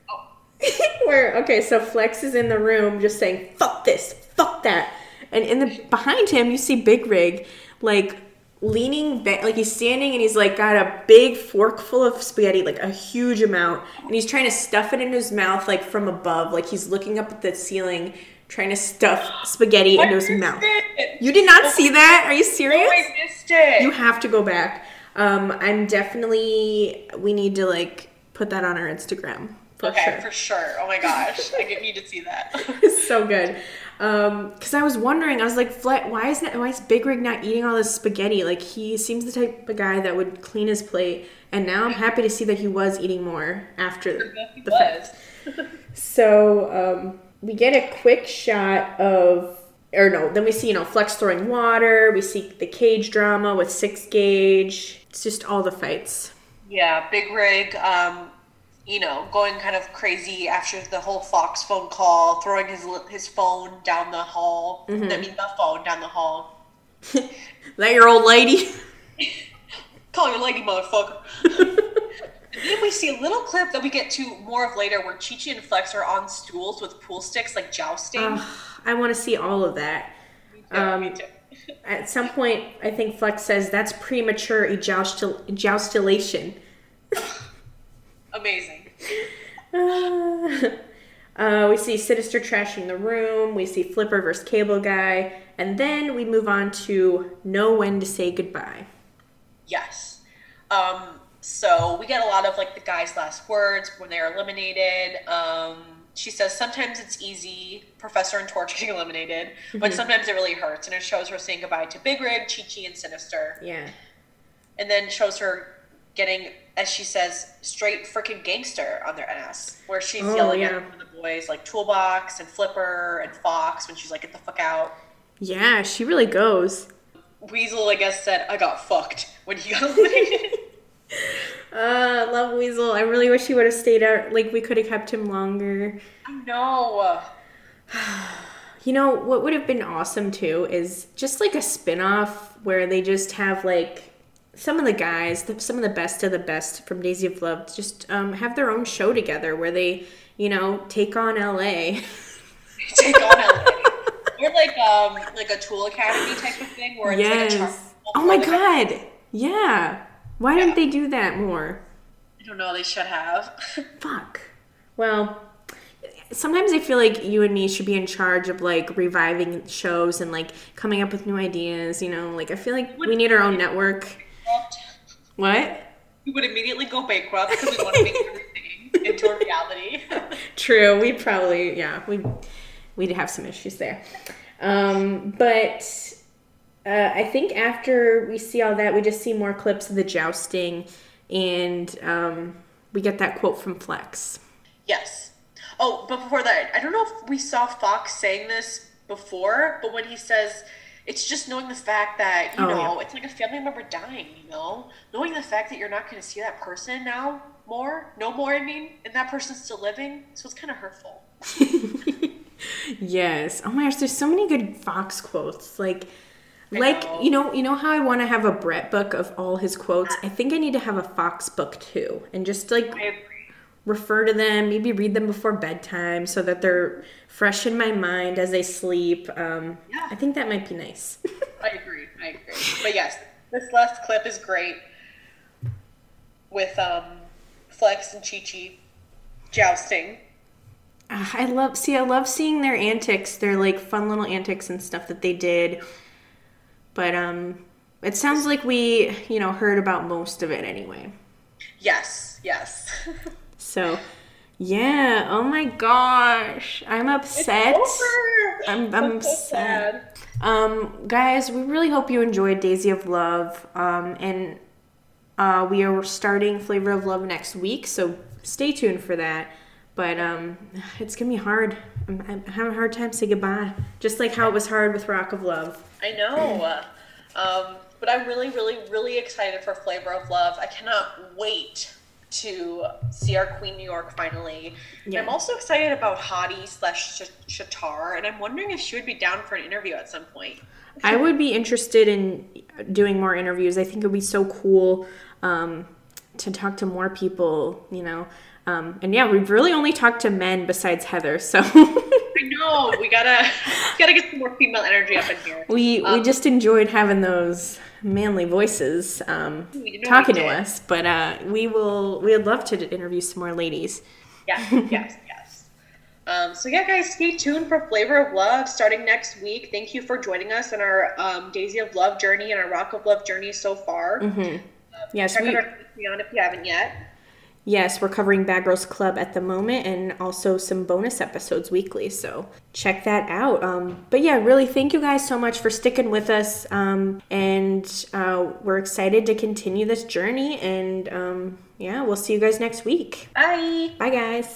S2: Oh.
S1: Where, okay, so Flex is in the room just saying, fuck this, fuck that. And in the behind him, you see Big Rig, like, leaning back, like he's standing and he's like got a big fork full of spaghetti, like a huge amount, and he's trying to stuff it in his mouth, like from above, like he's looking up at the ceiling, trying to stuff spaghetti into his mouth.
S2: it.
S1: You did not see that? Are you serious?
S2: I missed it.
S1: You have to go back. Um, I'm definitely. We need to like put that on our Instagram for
S2: okay,
S1: sure.
S2: for sure. Oh my gosh, I need to see that.
S1: It's so good. Um, because I was wondering, I was like, Fle- why is not, why is Big Rig not eating all this spaghetti? Like he seems the type of guy that would clean his plate. And now I'm happy to see that he was eating more after
S2: He
S1: the fact. So um, we get a quick shot of, or no, then we see you know Flex throwing water. We see the cage drama with six gauge. It's just all the fights.
S2: Yeah, Big Rig, um, you know, going kind of crazy after the whole Fox phone call, throwing his his phone down the hall. I mean, the phone down the hall.
S1: that your old lady?
S2: Call your lady, motherfucker. then we see a little clip that we get to more of later where Chi Chi and Flex are on stools with pool sticks, like jousting.
S1: Ugh, I want to see all of that.
S2: Yeah,
S1: um,
S2: me too.
S1: At some point, I think Flex says that's premature ejoustul- ejoustulation.
S2: Amazing.
S1: Uh, we see Sinister trashing the room. We see Flipper versus Cable Guy. And then we move on to Know When to Say Goodbye.
S2: Yes. Um, so we get a lot of like the guy's last words when they're eliminated. Um, she says sometimes it's easy, Professor and Torch getting eliminated, but sometimes it really hurts, and it shows her saying goodbye to Big Rig, Chi Chi, and Sinister,
S1: Yeah.
S2: and then shows her getting, as she says, straight freaking gangster on their ass, where she's
S1: Oh,
S2: yelling
S1: yeah.
S2: at the boys like Toolbox and Flipper and Fox when she's like, "Get the fuck out."
S1: Yeah, she really goes.
S2: Weasel, I guess, said, "I got fucked" when he got eliminated.
S1: Uh, love Weasel. I really wish he would have stayed out. Like, we could have kept him longer.
S2: no.
S1: You know, what would have been awesome too is just like a spin off where they just have like some of the guys, the, some of the best of the best from Daisy of Love, just um, have their own show together where they, you know, take on LA.
S2: Take on LA. Or like um like a Tool Academy type of thing where it's
S1: yes.
S2: like a char-
S1: oh my god. Yeah. Why didn't they do that more?
S2: I don't know, they should have.
S1: Fuck. Well, sometimes I feel like you and me should be in charge of like reviving shows and like coming up with new ideas, you know? Like I feel like we need our own network. What?
S2: we would immediately go bankrupt because we want to make everything into a reality.
S1: True. We'd probably yeah, we we'd have some issues there. Um, but uh, I think after we see all that, we just see more clips of the jousting, and um, we get that quote from Flex.
S2: yes. Oh, but before that, I don't know if we saw Fox saying this before, but when he says it's just knowing the fact that, you
S1: Oh,
S2: know,
S1: yeah.
S2: it's like a family member dying, you know? Knowing the fact that you're not going to see that person now more, no more, I mean, and that person's still living, so it's kind of hurtful.
S1: Yes. Oh my gosh, there's so many good Fox quotes. Like
S2: I
S1: like
S2: know.
S1: you know, you know how I want to have a Bret book of all his quotes? I think I need to have a Fox book too. And just like
S2: I agree.
S1: Refer to them, maybe read them before bedtime so that they're fresh in my mind as I sleep. Um
S2: Yeah.
S1: I think that might be nice.
S2: I agree. I agree. But yes, this last clip is great with um, Flex and Chi Chi jousting.
S1: Ah, I love see I love seeing their antics, their like fun little antics and stuff that they did. But um it sounds like we, you know, heard about most of it anyway.
S2: Yes, yes.
S1: So, yeah, oh my gosh. I'm upset.
S2: Over.
S1: I'm, I'm
S2: so sad.
S1: Um, guys, we really hope you enjoyed Daisy of Love. Um, and uh, we are starting Flavor of Love next week, so stay tuned for that. But um, it's gonna be hard. I'm, I'm having a hard time saying goodbye, just like how it was hard with Rock of Love.
S2: I know. Um, but I'm really, really, really excited for Flavor of Love. I cannot wait to see our Queen New York finally.
S1: Yeah.
S2: I'm also excited about Hottie slash Sh- Schatar, and I'm wondering if she would be down for an interview at some point.
S1: I would be interested in doing more interviews. I think it would be so cool um, to talk to more people, you know. Um, and yeah, we've really only talked to men besides Heather, so
S2: I know we gotta gotta get some more female energy up in here.
S1: we we
S2: Um,
S1: just enjoyed having those manly voices um, talking to us. But uh, we will we would love to interview some more ladies.
S2: Yeah. yes, yes. Um, so yeah, guys, stay tuned for Flavor of Love starting next week. Thank you for joining us on our um, Daisy of Love journey and our Rock of Love journey so far.
S1: Yes,
S2: Check
S1: we,
S2: out our Patreon if you haven't yet.
S1: Yes, we're covering Bad Girls Club at the moment and also some bonus episodes weekly. So check that out. Um, but yeah, really thank you guys so much for sticking with us. Um, and uh, we're excited to continue this journey. And um, yeah, we'll see you guys next week.
S2: Bye.
S1: Bye, guys.